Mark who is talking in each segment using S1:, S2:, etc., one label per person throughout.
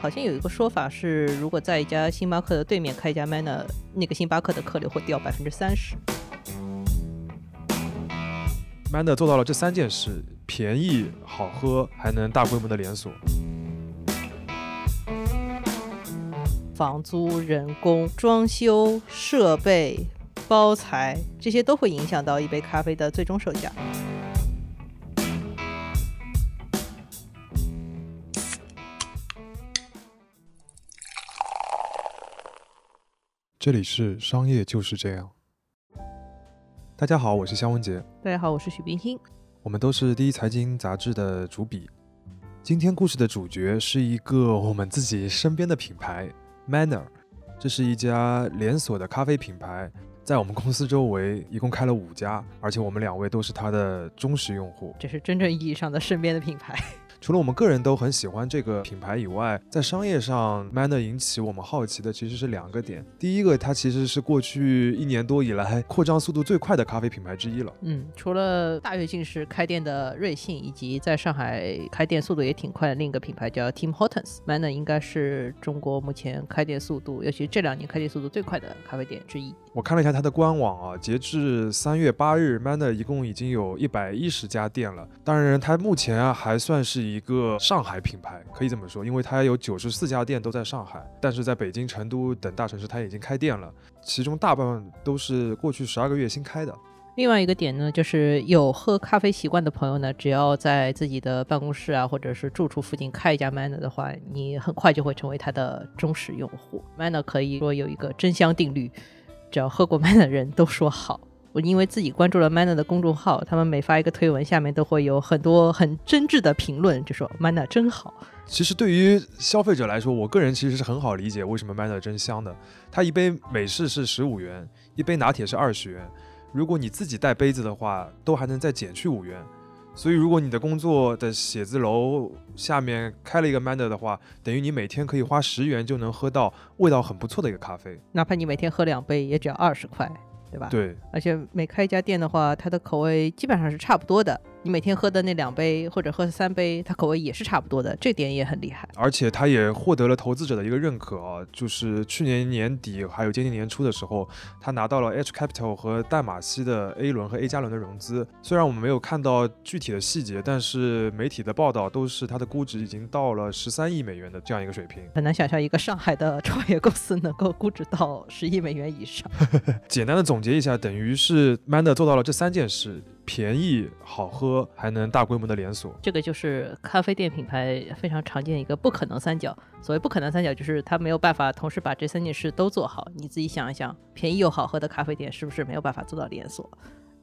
S1: 好像有一个说法是，如果在一家星巴克的对面开一家 Manner，那个星巴克的客流会掉百分之三十。
S2: Manner 做到了这三件事：便宜、好喝，还能大规模的连锁。
S1: 房租、人工、装修、设备、包材，这些都会影响到一杯咖啡的最终售价。
S2: 这里是商业就是这样。大家好，我是肖文杰，
S1: 大家好，我是许冰欣。
S2: 我们都是第一财经杂志的主笔。今天故事的主角是一个我们自己身边的品牌 Manner，这是一家连锁的咖啡品牌，在我们公司周围一共开了五家，而且我们两位都是它的忠实用户。
S1: 这是真正意义上的身边的品牌。
S2: 除了我们个人都很喜欢这个品牌以外，在商业上，Manner 引起我们好奇的其实是两个点。第一个，它其实是过去一年多以来扩张速度最快的咖啡品牌之一了。
S1: 嗯，除了大跃进式开店的瑞幸，以及在上海开店速度也挺快的另一个品牌叫 Tim Hortons，Manner 应该是中国目前开店速度，尤其这两年开店速度最快的咖啡店之一。
S2: 我看了一下它的官网啊，截至三月八日，Manner 一共已经有一百一十家店了。当然，它目前啊还算是一个上海品牌，可以这么说，因为它有九十四家店都在上海，但是在北京、成都等大城市它已经开店了，其中大部分都是过去十二个月新开的。
S1: 另外一个点呢，就是有喝咖啡习惯的朋友呢，只要在自己的办公室啊，或者是住处附近开一家 Manner 的话，你很快就会成为它的忠实用户。Manner 可以说有一个真香定律。只要喝过 Manner 的人都说好，我因为自己关注了 Manner 的公众号，他们每发一个推文，下面都会有很多很真挚的评论，就说 Manner 真好。
S2: 其实对于消费者来说，我个人其实是很好理解为什么 Manner 真香的。它一杯美式是十五元，一杯拿铁是二十元，如果你自己带杯子的话，都还能再减去五元。所以，如果你的工作的写字楼下面开了一个 Manner 的话，等于你每天可以花十元就能喝到味道很不错的一个咖啡。
S1: 哪怕你每天喝两杯，也只要二十块，对吧？
S2: 对。
S1: 而且每开一家店的话，它的口味基本上是差不多的。你每天喝的那两杯或者喝三杯，它口味也是差不多的，这点也很厉害。
S2: 而且它也获得了投资者的一个认可啊，就是去年年底还有今年年初的时候，它拿到了 H Capital 和淡马锡的 A 轮和 A 加轮的融资。虽然我们没有看到具体的细节，但是媒体的报道都是它的估值已经到了十三亿美元的这样一个水平。
S1: 很难想象一个上海的创业公司能够估值到十亿美元以上。
S2: 简单的总结一下，等于是 Manner 做到了这三件事。便宜、好喝，还能大规模的连锁，
S1: 这个就是咖啡店品牌非常常见的一个不可能三角。所谓不可能三角，就是它没有办法同时把这三件事都做好。你自己想一想，便宜又好喝的咖啡店是不是没有办法做到连锁？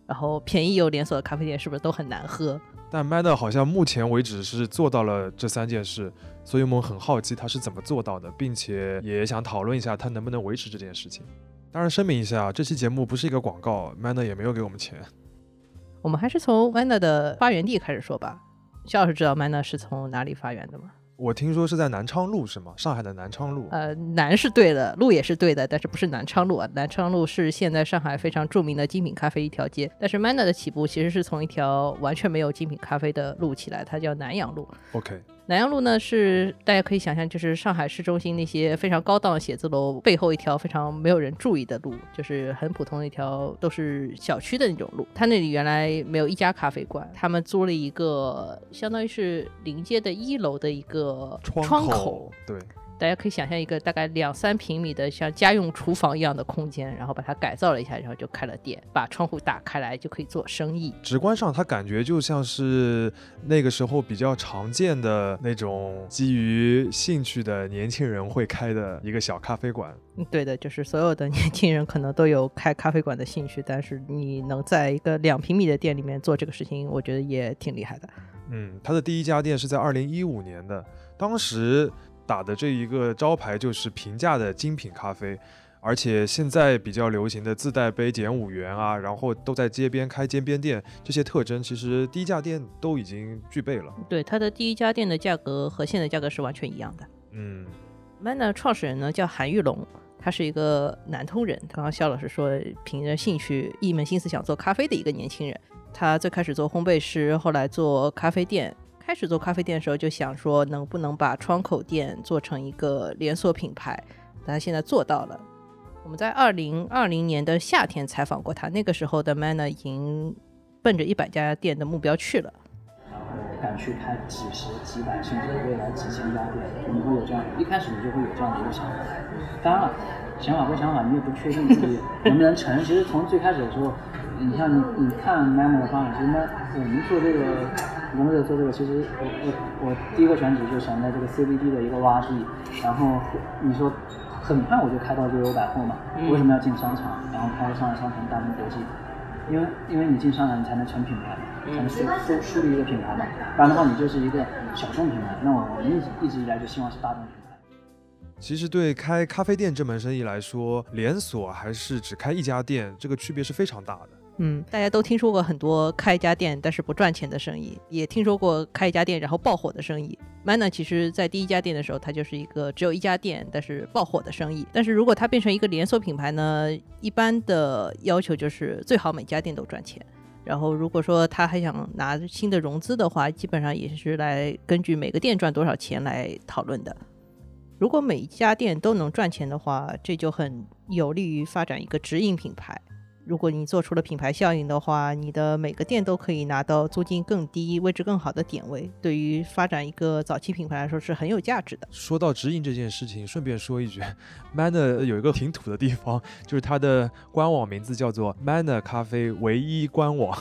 S1: 然后便宜又连锁的咖啡店是不是都很难喝？
S2: 但 Manner 好像目前为止是做到了这三件事，所以我们很好奇它是怎么做到的，并且也想讨论一下它能不能维持这件事情。当然，声明一下，这期节目不是一个广告，Manner 也没有给我们钱。
S1: 我们还是从 Manner 的发源地开始说吧。肖老师知道 Manner 是从哪里发源的吗？
S2: 我听说是在南昌路，是吗？上海的南昌路。
S1: 呃，南是对的，路也是对的，但是不是南昌路啊？南昌路是现在上海非常著名的精品咖啡一条街。但是 Manner 的起步其实是从一条完全没有精品咖啡的路起来，它叫南阳路。
S2: OK。
S1: 南阳路呢，是大家可以想象，就是上海市中心那些非常高档的写字楼背后一条非常没有人注意的路，就是很普通的一条都是小区的那种路。它那里原来没有一家咖啡馆，他们租了一个相当于是临街的一楼的一个
S2: 窗
S1: 口，
S2: 对。
S1: 大家可以想象一个大概两三平米的像家用厨房一样的空间，然后把它改造了一下，然后就开了店，把窗户打开来就可以做生意。
S2: 直观上，它感觉就像是那个时候比较常见的那种基于兴趣的年轻人会开的一个小咖啡馆。
S1: 嗯，对的，就是所有的年轻人可能都有开咖啡馆的兴趣，但是你能在一个两平米的店里面做这个事情，我觉得也挺厉害的。
S2: 嗯，他的第一家店是在二零一五年的，当时。打的这一个招牌就是平价的精品咖啡，而且现在比较流行的自带杯减五元啊，然后都在街边开街边店，这些特征其实第一家店都已经具备了。
S1: 对，它的第一家店的价格和现在价格是完全一样的。
S2: 嗯
S1: ，Manner 创始人呢叫韩玉龙，他是一个南通人。刚刚肖老师说，凭着兴趣一门心思想做咖啡的一个年轻人。他最开始做烘焙师，后来做咖啡店。开始做咖啡店的时候就想说，能不能把窗口店做成一个连锁品牌？他现在做到了。我们在二零二零年的夏天采访过他，那个时候的 Manner 已经奔着一百家店的目标去了。
S3: 然后敢去开几十、几百，甚至未来几千家店，你会有这样，一开始你就会有这样的一个想法。当然了，想法归想法，你也不确定自己能不能成。其实从最开始的时候，你像你你看 Manner 的方法，其实呢，我们做这个，我们在做这个，其实我我我第一个选址就选在这个 CBD 的一个洼地，然后你说。很快我就开到就有百货嘛，为什么要进商场？然后开上海商城、大门国际，因为因为你进商场，你才能成品牌，才能树树树立一个品牌嘛。不然的话，你就是一个小众品牌。那我们一直一直以来就希望是大众品牌。
S2: 其实对开咖啡店这门生意来说，连锁还是只开一家店，这个区别是非常大的。
S1: 嗯，大家都听说过很多开一家店但是不赚钱的生意，也听说过开一家店然后爆火的生意。Manner 其实在第一家店的时候，它就是一个只有一家店但是爆火的生意。但是如果它变成一个连锁品牌呢，一般的要求就是最好每家店都赚钱。然后如果说他还想拿新的融资的话，基本上也是来根据每个店赚多少钱来讨论的。如果每一家店都能赚钱的话，这就很有利于发展一个直营品牌。如果你做出了品牌效应的话，你的每个店都可以拿到租金更低、位置更好的点位，对于发展一个早期品牌来说是很有价值的。
S2: 说到直营这件事情，顺便说一句，Manner 有一个挺土的地方，就是它的官网名字叫做 Manner 咖啡唯一官网。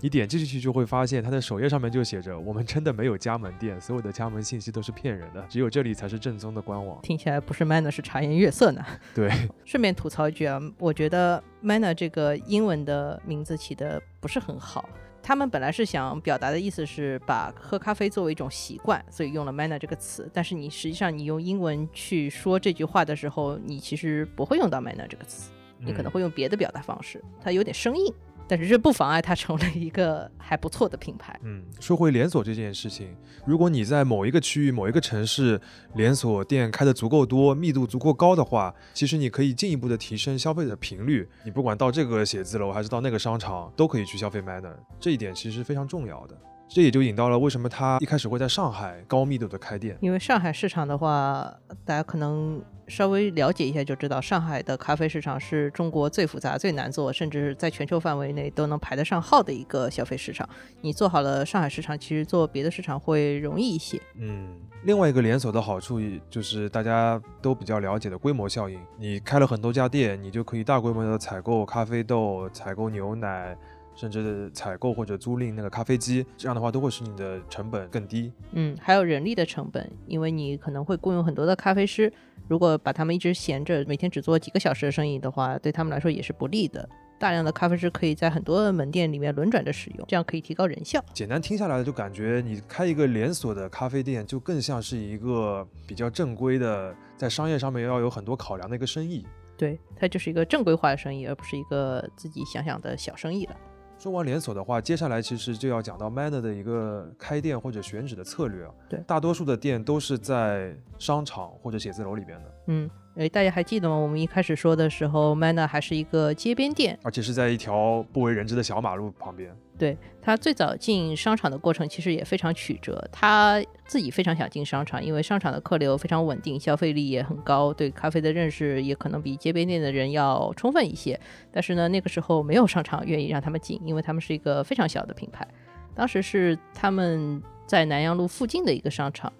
S2: 你点进去就会发现，它的首页上面就写着：“我们真的没有加盟店，所有的加盟信息都是骗人的，只有这里才是正宗的官网。”
S1: 听起来不是 Manner 是茶颜悦色呢。
S2: 对，
S1: 顺便吐槽一句啊，我觉得 Manner 这个英文的名字起的不是很好。他们本来是想表达的意思是把喝咖啡作为一种习惯，所以用了 Manner 这个词。但是你实际上你用英文去说这句话的时候，你其实不会用到 Manner 这个词，你可能会用别的表达方式，它有点生硬。但是这不妨碍它成为一个还不错的品牌。
S2: 嗯，说回连锁这件事情，如果你在某一个区域、某一个城市连锁店开的足够多、密度足够高的话，其实你可以进一步的提升消费的频率。你不管到这个写字楼还是到那个商场，都可以去消费 Manner，这一点其实非常重要的。这也就引到了为什么它一开始会在上海高密度的开店。
S1: 因为上海市场的话，大家可能稍微了解一下就知道，上海的咖啡市场是中国最复杂、最难做，甚至在全球范围内都能排得上号的一个消费市场。你做好了上海市场，其实做别的市场会容易一些。
S2: 嗯，另外一个连锁的好处就是大家都比较了解的规模效应。你开了很多家店，你就可以大规模的采购咖啡豆、采购牛奶。甚至采购或者租赁那个咖啡机，这样的话都会使你的成本更低。
S1: 嗯，还有人力的成本，因为你可能会雇佣很多的咖啡师，如果把他们一直闲着，每天只做几个小时的生意的话，对他们来说也是不利的。大量的咖啡师可以在很多门店里面轮转着使用，这样可以提高人效。
S2: 简单听下来就感觉你开一个连锁的咖啡店，就更像是一个比较正规的，在商业上面要有很多考量的一个生意。
S1: 对，它就是一个正规化的生意，而不是一个自己想想的小生意了。
S2: 说完连锁的话，接下来其实就要讲到 Manner 的一个开店或者选址的策略啊。
S1: 对，
S2: 大多数的店都是在商场或者写字楼里边的。
S1: 嗯。哎，大家还记得吗？我们一开始说的时候，Manner 还是一个街边店，
S2: 而且是在一条不为人知的小马路旁边。
S1: 对他最早进商场的过程，其实也非常曲折。他自己非常想进商场，因为商场的客流非常稳定，消费力也很高，对咖啡的认识也可能比街边店的人要充分一些。但是呢，那个时候没有商场愿意让他们进，因为他们是一个非常小的品牌。当时是他们在南阳路附近的一个商场，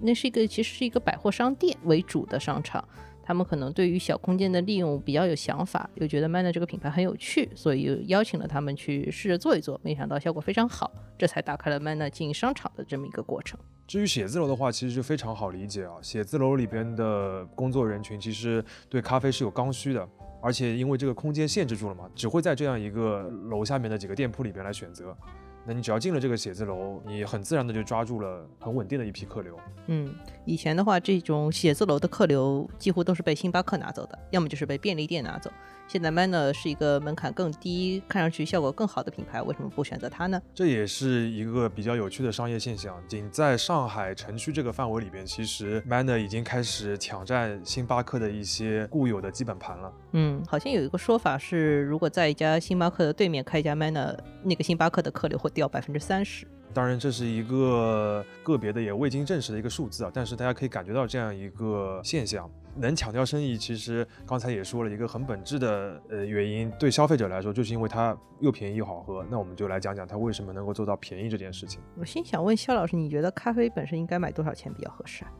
S1: 那是一个其实是一个百货商店为主的商场。他们可能对于小空间的利用比较有想法，又觉得 Mana 这个品牌很有趣，所以邀请了他们去试着做一做，没想到效果非常好，这才打开了 Mana 进商场的这么一个过程。
S2: 至于写字楼的话，其实就非常好理解啊，写字楼里边的工作人群其实对咖啡是有刚需的，而且因为这个空间限制住了嘛，只会在这样一个楼下面的几个店铺里边来选择。那你只要进了这个写字楼，你很自然的就抓住了很稳定的一批客流。
S1: 嗯，以前的话，这种写字楼的客流几乎都是被星巴克拿走的，要么就是被便利店拿走。现在 Manner 是一个门槛更低、看上去效果更好的品牌，为什么不选择它呢？
S2: 这也是一个比较有趣的商业现象。仅在上海城区这个范围里边，其实 Manner 已经开始抢占星巴克的一些固有的基本盘了。
S1: 嗯，好像有一个说法是，如果在一家星巴克的对面开一家 Manner，那个星巴克的客流会掉百分之三十。
S2: 当然，这是一个个别的也未经证实的一个数字啊，但是大家可以感觉到这样一个现象。能抢掉生意，其实刚才也说了一个很本质的呃原因，对消费者来说，就是因为它又便宜又好喝。那我们就来讲讲它为什么能够做到便宜这件事情。
S1: 我心想问肖老师，你觉得咖啡本身应该买多少钱比较合适啊？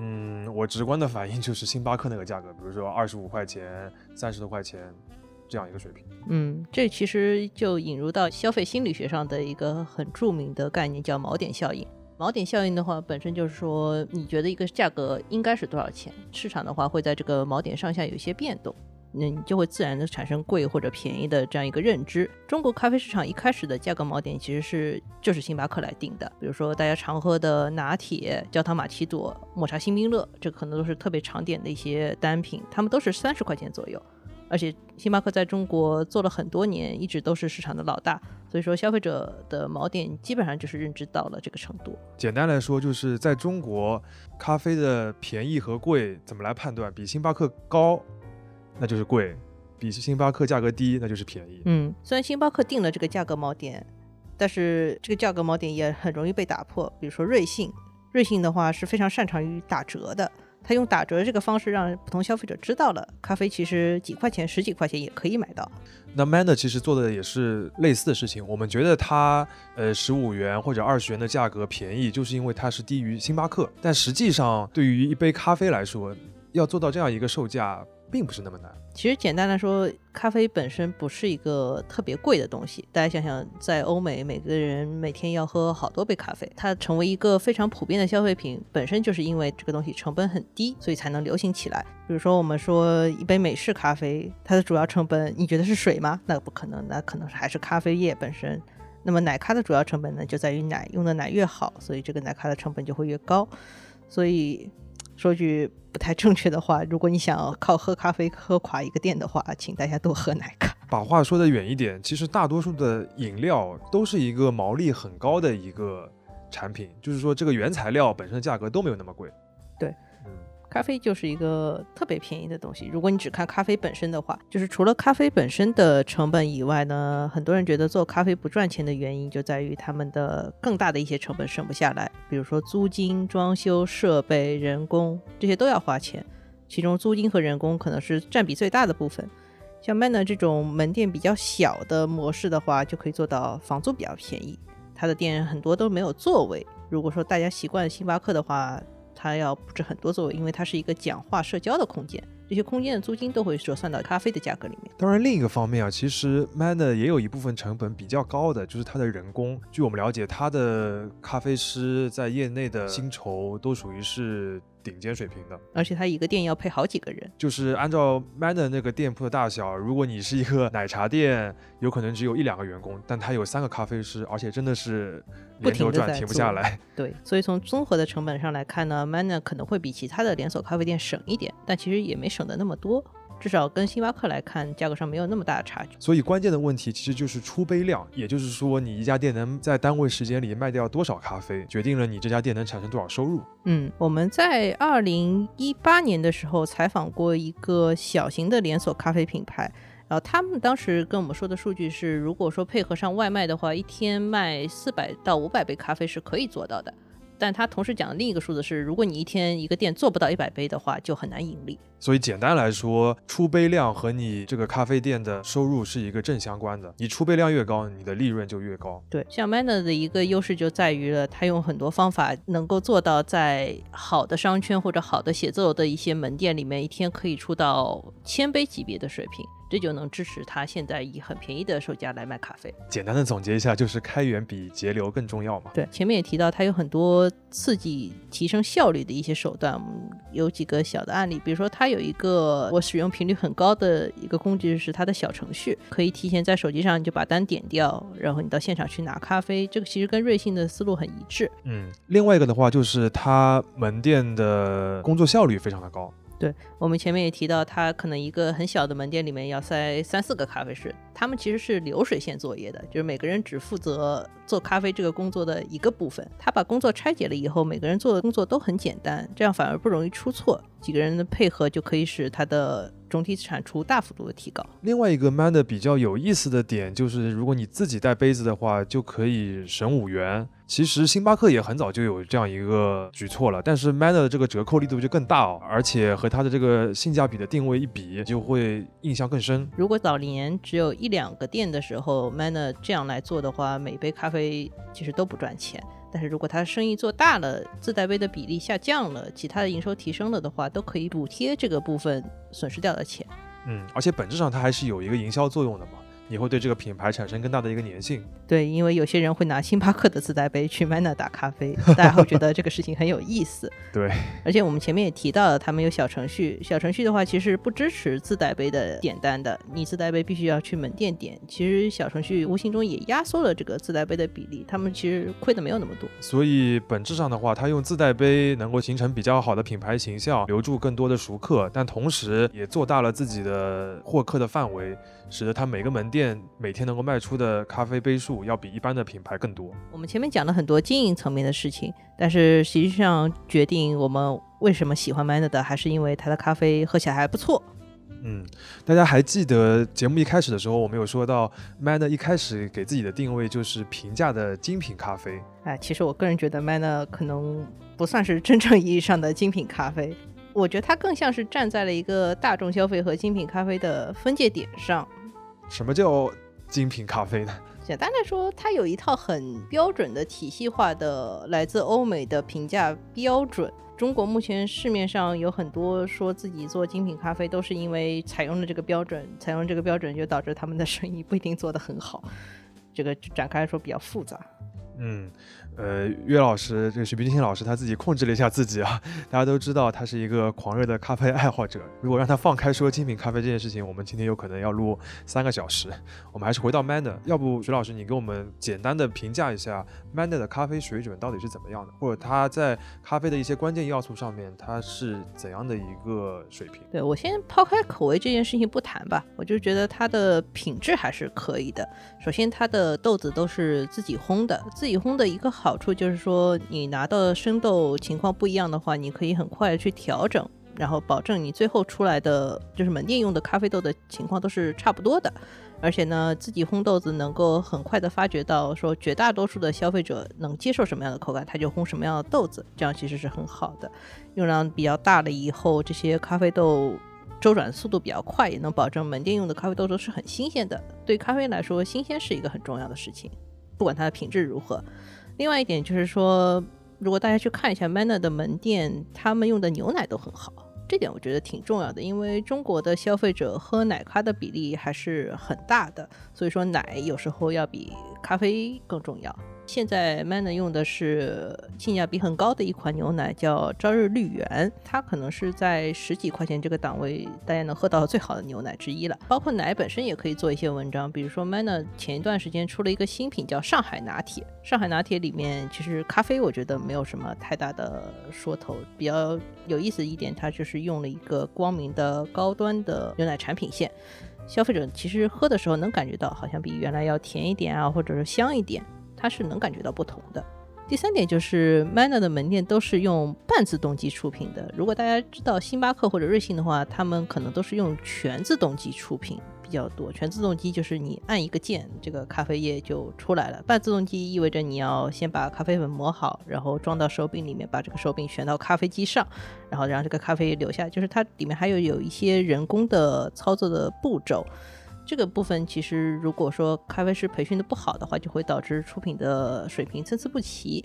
S2: 嗯，我直观的反应就是星巴克那个价格，比如说二十五块钱、三十多块钱这样一个水平。
S1: 嗯，这其实就引入到消费心理学上的一个很著名的概念，叫锚点效应。锚点效应的话，本身就是说，你觉得一个价格应该是多少钱，市场的话会在这个锚点上下有一些变动，那你就会自然的产生贵或者便宜的这样一个认知。中国咖啡市场一开始的价格锚点其实是就是星巴克来定的，比如说大家常喝的拿铁、焦糖玛奇朵、抹茶星冰乐，这可能都是特别常点的一些单品，他们都是三十块钱左右。而且星巴克在中国做了很多年，一直都是市场的老大，所以说消费者的锚点基本上就是认知到了这个程度。
S2: 简单来说，就是在中国，咖啡的便宜和贵怎么来判断？比星巴克高，那就是贵；比星巴克价格低，那就是便宜。
S1: 嗯，虽然星巴克定了这个价格锚点，但是这个价格锚点也很容易被打破。比如说瑞幸，瑞幸的话是非常擅长于打折的。他用打折这个方式让普通消费者知道了咖啡其实几块钱、十几块钱也可以买到。
S2: 那 Manner 其实做的也是类似的事情。我们觉得它呃十五元或者二十元的价格便宜，就是因为它是低于星巴克。但实际上，对于一杯咖啡来说，要做到这样一个售价。并不是那么难。
S1: 其实简单来说，咖啡本身不是一个特别贵的东西。大家想想，在欧美，每个人每天要喝好多杯咖啡，它成为一个非常普遍的消费品，本身就是因为这个东西成本很低，所以才能流行起来。比如说，我们说一杯美式咖啡，它的主要成本，你觉得是水吗？那不可能，那可能还是咖啡液本身。那么奶咖的主要成本呢，就在于奶用的奶越好，所以这个奶咖的成本就会越高。所以。说句不太正确的话，如果你想要靠喝咖啡喝垮一个店的话，请大家多喝奶咖。
S2: 把话说的远一点，其实大多数的饮料都是一个毛利很高的一个产品，就是说这个原材料本身的价格都没有那么贵。
S1: 咖啡就是一个特别便宜的东西。如果你只看咖啡本身的话，就是除了咖啡本身的成本以外呢，很多人觉得做咖啡不赚钱的原因就在于他们的更大的一些成本省不下来，比如说租金、装修、设备、人工这些都要花钱，其中租金和人工可能是占比最大的部分。像 Manner 这种门店比较小的模式的话，就可以做到房租比较便宜，它的店很多都没有座位。如果说大家习惯星巴克的话，它要布置很多座位，因为它是一个讲话社交的空间，这些空间的租金都会折算到咖啡的价格里面。
S2: 当然，另一个方面啊，其实 Manner 也有一部分成本比较高的，就是它的人工。据我们了解，它的咖啡师在业内的薪酬都属于是。顶尖水平的，
S1: 而且它一个店要配好几个人，
S2: 就是按照 Manner 那个店铺的大小，如果你是一个奶茶店，有可能只有一两个员工，但它有三个咖啡师，而且真的是
S1: 不停
S2: 转，停不下来。
S1: 对，所以从综合的成本上来看呢，Manner 可能会比其他的连锁咖啡店省一点，但其实也没省的那么多。至少跟星巴克来看，价格上没有那么大的差距。
S2: 所以关键的问题其实就是出杯量，也就是说你一家店能在单位时间里卖掉多少咖啡，决定了你这家店能产生多少收入。
S1: 嗯，我们在二零一八年的时候采访过一个小型的连锁咖啡品牌，然后他们当时跟我们说的数据是，如果说配合上外卖的话，一天卖四百到五百杯咖啡是可以做到的。但他同时讲的另一个数字是，如果你一天一个店做不到一百杯的话，就很难盈利。
S2: 所以简单来说，出杯量和你这个咖啡店的收入是一个正相关的。你出杯量越高，你的利润就越高。
S1: 对，像 Manner 的一个优势就在于了，他用很多方法能够做到在好的商圈或者好的写字楼的一些门店里面，一天可以出到千杯级别的水平。这就能支持他现在以很便宜的售价来卖咖啡。
S2: 简单的总结一下，就是开源比节流更重要嘛。
S1: 对，前面也提到，它有很多刺激提升效率的一些手段，有几个小的案例，比如说它有一个我使用频率很高的一个工具，是它的小程序，可以提前在手机上你就把单点掉，然后你到现场去拿咖啡。这个其实跟瑞幸的思路很一致。
S2: 嗯，另外一个的话就是它门店的工作效率非常的高。
S1: 对我们前面也提到，他可能一个很小的门店里面要塞三四个咖啡室，他们其实是流水线作业的，就是每个人只负责做咖啡这个工作的一个部分。他把工作拆解了以后，每个人做的工作都很简单，这样反而不容易出错。几个人的配合就可以使它的总体产出大幅度的提高。
S2: 另外一个 Mand 比较有意思的点就是，如果你自己带杯子的话，就可以省五元。其实星巴克也很早就有这样一个举措了，但是 Manner 的这个折扣力度就更大哦，而且和它的这个性价比的定位一比，就会印象更深。
S1: 如果早年只有一两个店的时候，Manner 这样来做的话，每杯咖啡其实都不赚钱。但是如果他生意做大了，自带杯的比例下降了，其他的营收提升了的话，都可以补贴这个部分损失掉的钱。
S2: 嗯，而且本质上它还是有一个营销作用的嘛。你会对这个品牌产生更大的一个粘性。
S1: 对，因为有些人会拿星巴克的自带杯去 Manner 打咖啡，大家会觉得这个事情很有意思。
S2: 对，
S1: 而且我们前面也提到了，他们有小程序，小程序的话其实不支持自带杯的点单的，你自带杯必须要去门店点。其实小程序无形中也压缩了这个自带杯的比例，他们其实亏的没有那么多。
S2: 所以本质上的话，他用自带杯能够形成比较好的品牌形象，留住更多的熟客，但同时也做大了自己的获客的范围。使得它每个门店每天能够卖出的咖啡杯数要比一般的品牌更多。
S1: 我们前面讲了很多经营层面的事情，但是实际上决定我们为什么喜欢 Manner 的，还是因为它的咖啡喝起来还不错。
S2: 嗯，大家还记得节目一开始的时候，我们有说到 Manner 一开始给自己的定位就是平价的精品咖啡。
S1: 哎，其实我个人觉得 Manner 可能不算是真正意义上的精品咖啡。我觉得它更像是站在了一个大众消费和精品咖啡的分界点上。
S2: 什么叫精品咖啡呢？
S1: 简单来说，它有一套很标准的体系化的来自欧美的评价标准。中国目前市面上有很多说自己做精品咖啡，都是因为采用了这个标准，采用这个标准就导致他们的生意不一定做得很好。这个展开来说比较复杂。
S2: 嗯。呃，岳老师，这个徐冰清老师他自己控制了一下自己啊。大家都知道他是一个狂热的咖啡爱好者。如果让他放开说精品咖啡这件事情，我们今天有可能要录三个小时。我们还是回到 Manner，要不徐老师你给我们简单的评价一下 Manner 的咖啡水准到底是怎么样的，或者他在咖啡的一些关键要素上面他是怎样的一个水平？
S1: 对我先抛开口味这件事情不谈吧，我就觉得它的品质还是可以的。首先，它的豆子都是自己烘的，自己烘的一个好。好处就是说，你拿到的生豆情况不一样的话，你可以很快去调整，然后保证你最后出来的就是门店用的咖啡豆的情况都是差不多的。而且呢，自己烘豆子能够很快的发觉到说，绝大多数的消费者能接受什么样的口感，他就烘什么样的豆子，这样其实是很好的。用量比较大了以后，这些咖啡豆周转速度比较快，也能保证门店用的咖啡豆都是很新鲜的。对咖啡来说，新鲜是一个很重要的事情，不管它的品质如何。另外一点就是说，如果大家去看一下 Manner 的门店，他们用的牛奶都很好，这点我觉得挺重要的，因为中国的消费者喝奶咖的比例还是很大的，所以说奶有时候要比咖啡更重要。现在 Manner 用的是性价比很高的一款牛奶，叫朝日绿源，它可能是在十几块钱这个档位，大家能喝到最好的牛奶之一了。包括奶本身也可以做一些文章，比如说 Manner 前一段时间出了一个新品叫上海拿铁，上海拿铁里面其实咖啡我觉得没有什么太大的说头，比较有意思一点，它就是用了一个光明的高端的牛奶产品线，消费者其实喝的时候能感觉到好像比原来要甜一点啊，或者是香一点。它是能感觉到不同的。第三点就是 Manner 的门店都是用半自动机出品的。如果大家知道星巴克或者瑞幸的话，他们可能都是用全自动机出品比较多。全自动机就是你按一个键，这个咖啡液就出来了。半自动机意味着你要先把咖啡粉磨好，然后装到手柄里面，把这个手柄旋到咖啡机上，然后让这个咖啡留下。就是它里面还有有一些人工的操作的步骤。这个部分其实，如果说咖啡师培训的不好的话，就会导致出品的水平参差不齐。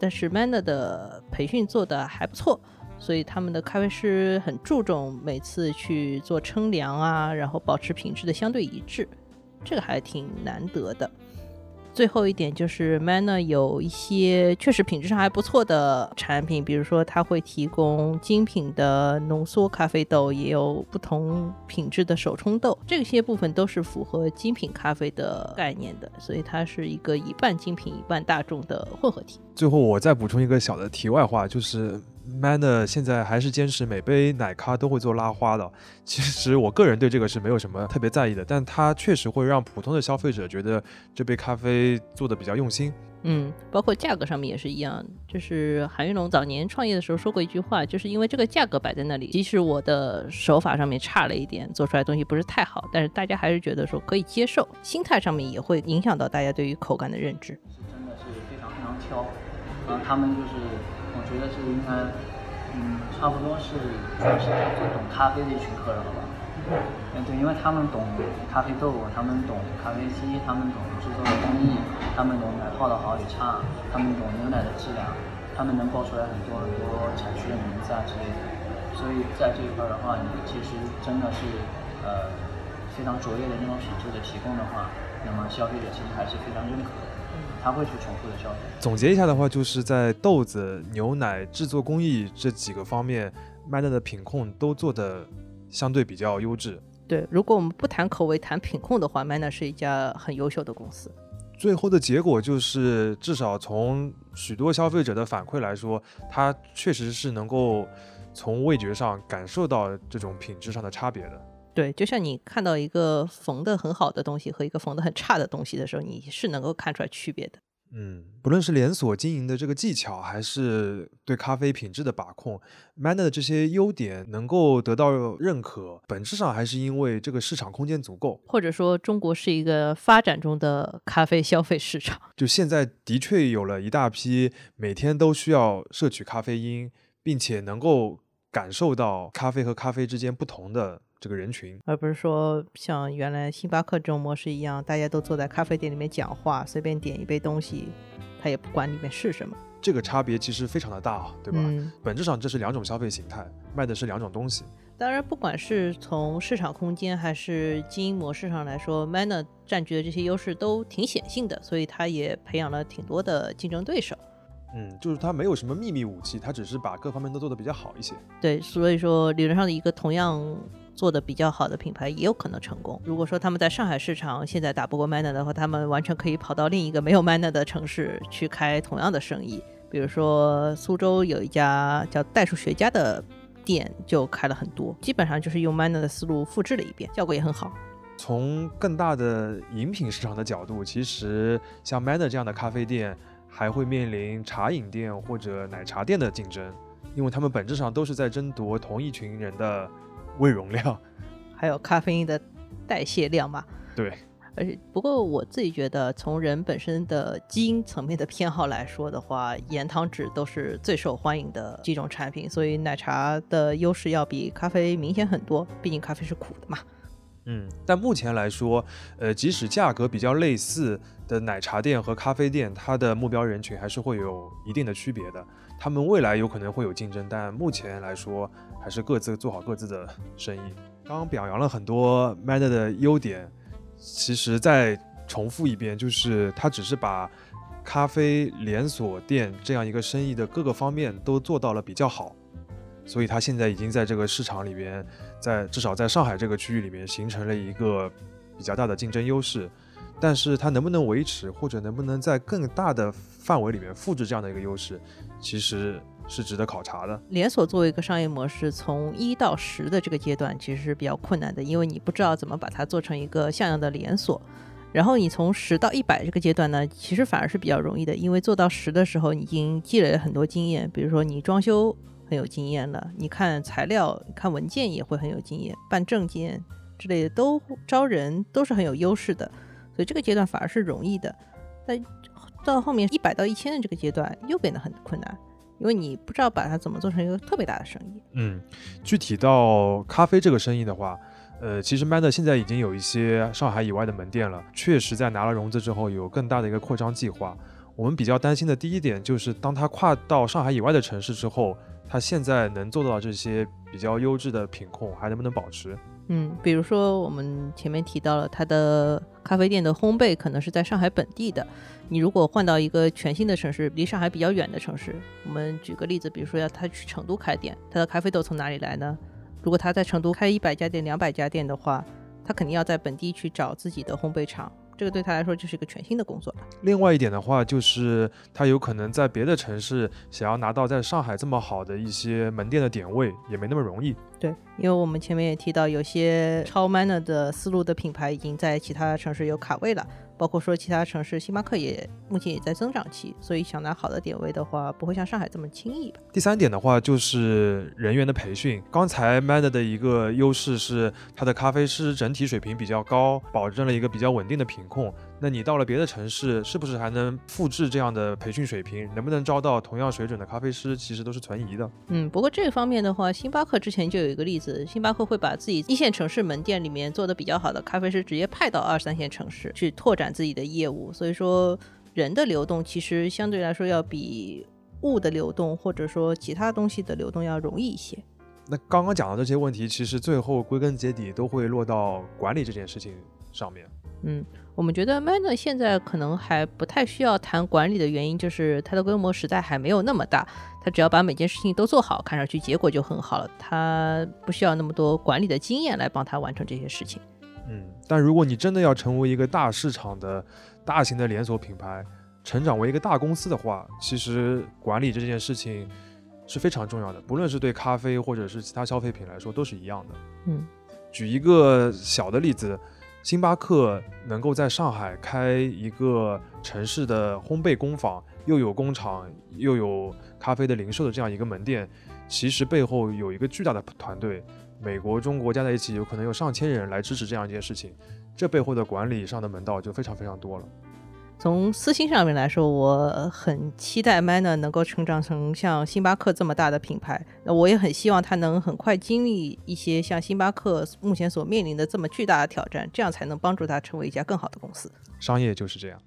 S1: 但是 Manner 的培训做的还不错，所以他们的咖啡师很注重每次去做称量啊，然后保持品质的相对一致，这个还挺难得的。最后一点就是 Manner 有一些确实品质上还不错的产品，比如说它会提供精品的浓缩咖啡豆，也有不同品质的手冲豆，这些部分都是符合精品咖啡的概念的，所以它是一个一半精品一半大众的混合体。
S2: 最后我再补充一个小的题外话，就是。Manner 现在还是坚持每杯奶咖都会做拉花的。其实我个人对这个是没有什么特别在意的，但它确实会让普通的消费者觉得这杯咖啡做的比较用心。
S1: 嗯，包括价格上面也是一样。就是韩玉龙早年创业的时候说过一句话，就是因为这个价格摆在那里，即使我的手法上面差了一点，做出来东西不是太好，但是大家还是觉得说可以接受。心态上面也会影响到大家对于口感的认知。
S3: 是真的是非常非常挑，嗯，他们就是我我觉得是应该，嗯，差不多是算是最懂咖啡的一群客人了吧。嗯，对，因为他们懂咖啡豆，他们懂咖啡机，他们懂制作的工艺，他们懂奶泡的好与差，他们懂牛奶的质量，他们能报出来很多很多产区的名字啊之类的。所以在这一块的话，你其实真的是呃非常卓越的那种品质的提供的话，那么消费者其实还是非常认可的，他会去重复的消费。
S2: 总结一下的话，就是在豆子、牛奶制作工艺这几个方面，Manner 的品控都做的相对比较优质。
S1: 对，如果我们不谈口味，谈品控的话，Manner 是一家很优秀的公司。
S2: 最后的结果就是，至少从许多消费者的反馈来说，它确实是能够从味觉上感受到这种品质上的差别的。
S1: 对，就像你看到一个缝的很好的东西和一个缝的很差的东西的时候，你是能够看出来区别的。
S2: 嗯，不论是连锁经营的这个技巧，还是对咖啡品质的把控，Manner 的这些优点能够得到认可，本质上还是因为这个市场空间足够。
S1: 或者说，中国是一个发展中的咖啡消费市场。
S2: 就现在的确有了一大批每天都需要摄取咖啡因，并且能够感受到咖啡和咖啡之间不同的这个人群。
S1: 而不是说像原来星巴克这种模式一样，大家都坐在咖啡店里面讲话，随便点一杯东西，他也不管里面是什么，
S2: 这个差别其实非常的大，啊对吧？
S1: 嗯，
S2: 本质上这是两种消费形态，卖的是两种东西。
S1: 当然，不管是从市场空间还是经营模式上来说，Manner 占据的这些优势都挺显性的，所以它也培养了挺多的竞争对手。
S2: 嗯，就是它没有什么秘密武器，它只是把各方面都做得比较好一些。
S1: 对，所以说理论上的一个同样做的比较好的品牌也有可能成功。如果说他们在上海市场现在打不过 Manner 的话，他们完全可以跑到另一个没有 Manner 的城市去开同样的生意。比如说苏州有一家叫代数学家的店就开了很多，基本上就是用 Manner 的思路复制了一遍，效果也很好。
S2: 从更大的饮品市场的角度，其实像 Manner 这样的咖啡店还会面临茶饮店或者奶茶店的竞争，因为他们本质上都是在争夺同一群人的胃容量。
S1: 还有咖啡因的代谢量嘛。
S2: 对，
S1: 而且不过我自己觉得，从人本身的基因层面的偏好来说的话，盐糖脂都是最受欢迎的几种产品，所以奶茶的优势要比咖啡明显很多，毕竟咖啡是苦的嘛。
S2: 嗯，但目前来说，呃，即使价格比较类似的奶茶店和咖啡店，它的目标人群还是会有一定的区别的。他们未来有可能会有竞争，但目前来说，还是各自做好各自的生意。刚刚表扬了很多 Manner 的优点，其实再重复一遍，就是它只是把咖啡连锁店这样一个生意的各个方面都做到了比较好，所以它现在已经在这个市场里边，在至少在上海这个区域里面形成了一个比较大的竞争优势。但是它能不能维持，或者能不能在更大的范围里面复制这样的一个优势，其实是值得考察的。
S1: 连锁作为一个商业模式，从一到十的这个阶段其实是比较困难的，因为你不知道怎么把它做成一个像样的连锁。然后你从十到一百这个阶段呢，其实反而是比较容易的，因为做到十的时候，你已经积累了很多经验，比如说你装修很有经验了，你看材料、看文件也会很有经验，办证件之类的都招人都是很有优势的，所以这个阶段反而是容易的。在到后面一百到一千的这个阶段又变得很困难，因为你不知道把它怎么做成一个特别大的生意。
S2: 嗯，具体到咖啡这个生意的话，呃，其实 Manner 现在已经有一些上海以外的门店了，确实在拿了融资之后有更大的一个扩张计划。我们比较担心的第一点就是，当它跨到上海以外的城市之后，它现在能做到这些比较优质的品控，还能不能保持？
S1: 嗯，比如说我们前面提到了他的咖啡店的烘焙可能是在上海本地的，你如果换到一个全新的城市，离上海比较远的城市，我们举个例子，比如说要他去成都开店，他的咖啡豆从哪里来呢？如果他在成都开一百家店、两百家店的话，他肯定要在本地去找自己的烘焙厂，这个对他来说就是一个全新的工作了。
S2: 另外一点的话，就是他有可能在别的城市想要拿到在上海这么好的一些门店的点位，也没那么容易。
S1: 对，因为我们前面也提到，有些超 manner 的思路的品牌已经在其他城市有卡位了，包括说其他城市，星巴克也目前也在增长期，所以想拿好的点位的话，不会像上海这么轻易吧？
S2: 第三点的话，就是人员的培训。刚才 Mad 的一个优势是它的咖啡师整体水平比较高，保证了一个比较稳定的品控。那你到了别的城市，是不是还能复制这样的培训水平？能不能招到同样水准的咖啡师，其实都是存疑的。
S1: 嗯，不过这方面的话，星巴克之前就有一个例子，星巴克会把自己一线城市门店里面做的比较好的咖啡师直接派到二三线城市去拓展自己的业务。所以说，人的流动其实相对来说要比物的流动或者说其他东西的流动要容易一些。
S2: 那刚刚讲的这些问题，其实最后归根结底都会落到管理这件事情上面。
S1: 嗯，我们觉得 Manner 现在可能还不太需要谈管理的原因，就是它的规模实在还没有那么大。它只要把每件事情都做好，看上去结果就很好了。它不需要那么多管理的经验来帮他完成这些事情。
S2: 嗯，但如果你真的要成为一个大市场的大型的连锁品牌，成长为一个大公司的话，其实管理这件事情是非常重要的。不论是对咖啡或者是其他消费品来说，都是一样的。
S1: 嗯，
S2: 举一个小的例子。星巴克能够在上海开一个城市的烘焙工坊，又有工厂，又有咖啡的零售的这样一个门店，其实背后有一个巨大的团队，美国、中国加在一起，有可能有上千人来支持这样一件事情，这背后的管理上的门道就非常非常多了。
S1: 从私心上面来说，我很期待 Manner 能够成长成像星巴克这么大的品牌。那我也很希望它能很快经历一些像星巴克目前所面临的这么巨大的挑战，这样才能帮助它成为一家更好的公司。
S2: 商业就是这样。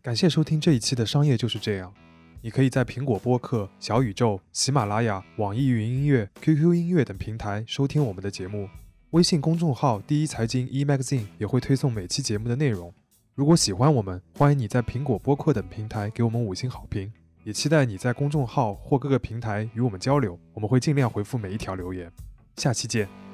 S2: 感谢收听这一期的《商业就是这样》。你可以在苹果播客、小宇宙、喜马拉雅、网易云音乐、QQ 音乐等平台收听我们的节目。微信公众号“第一财经 e magazine” 也会推送每期节目的内容。如果喜欢我们，欢迎你在苹果播客等平台给我们五星好评。也期待你在公众号或各个平台与我们交流，我们会尽量回复每一条留言。下期见。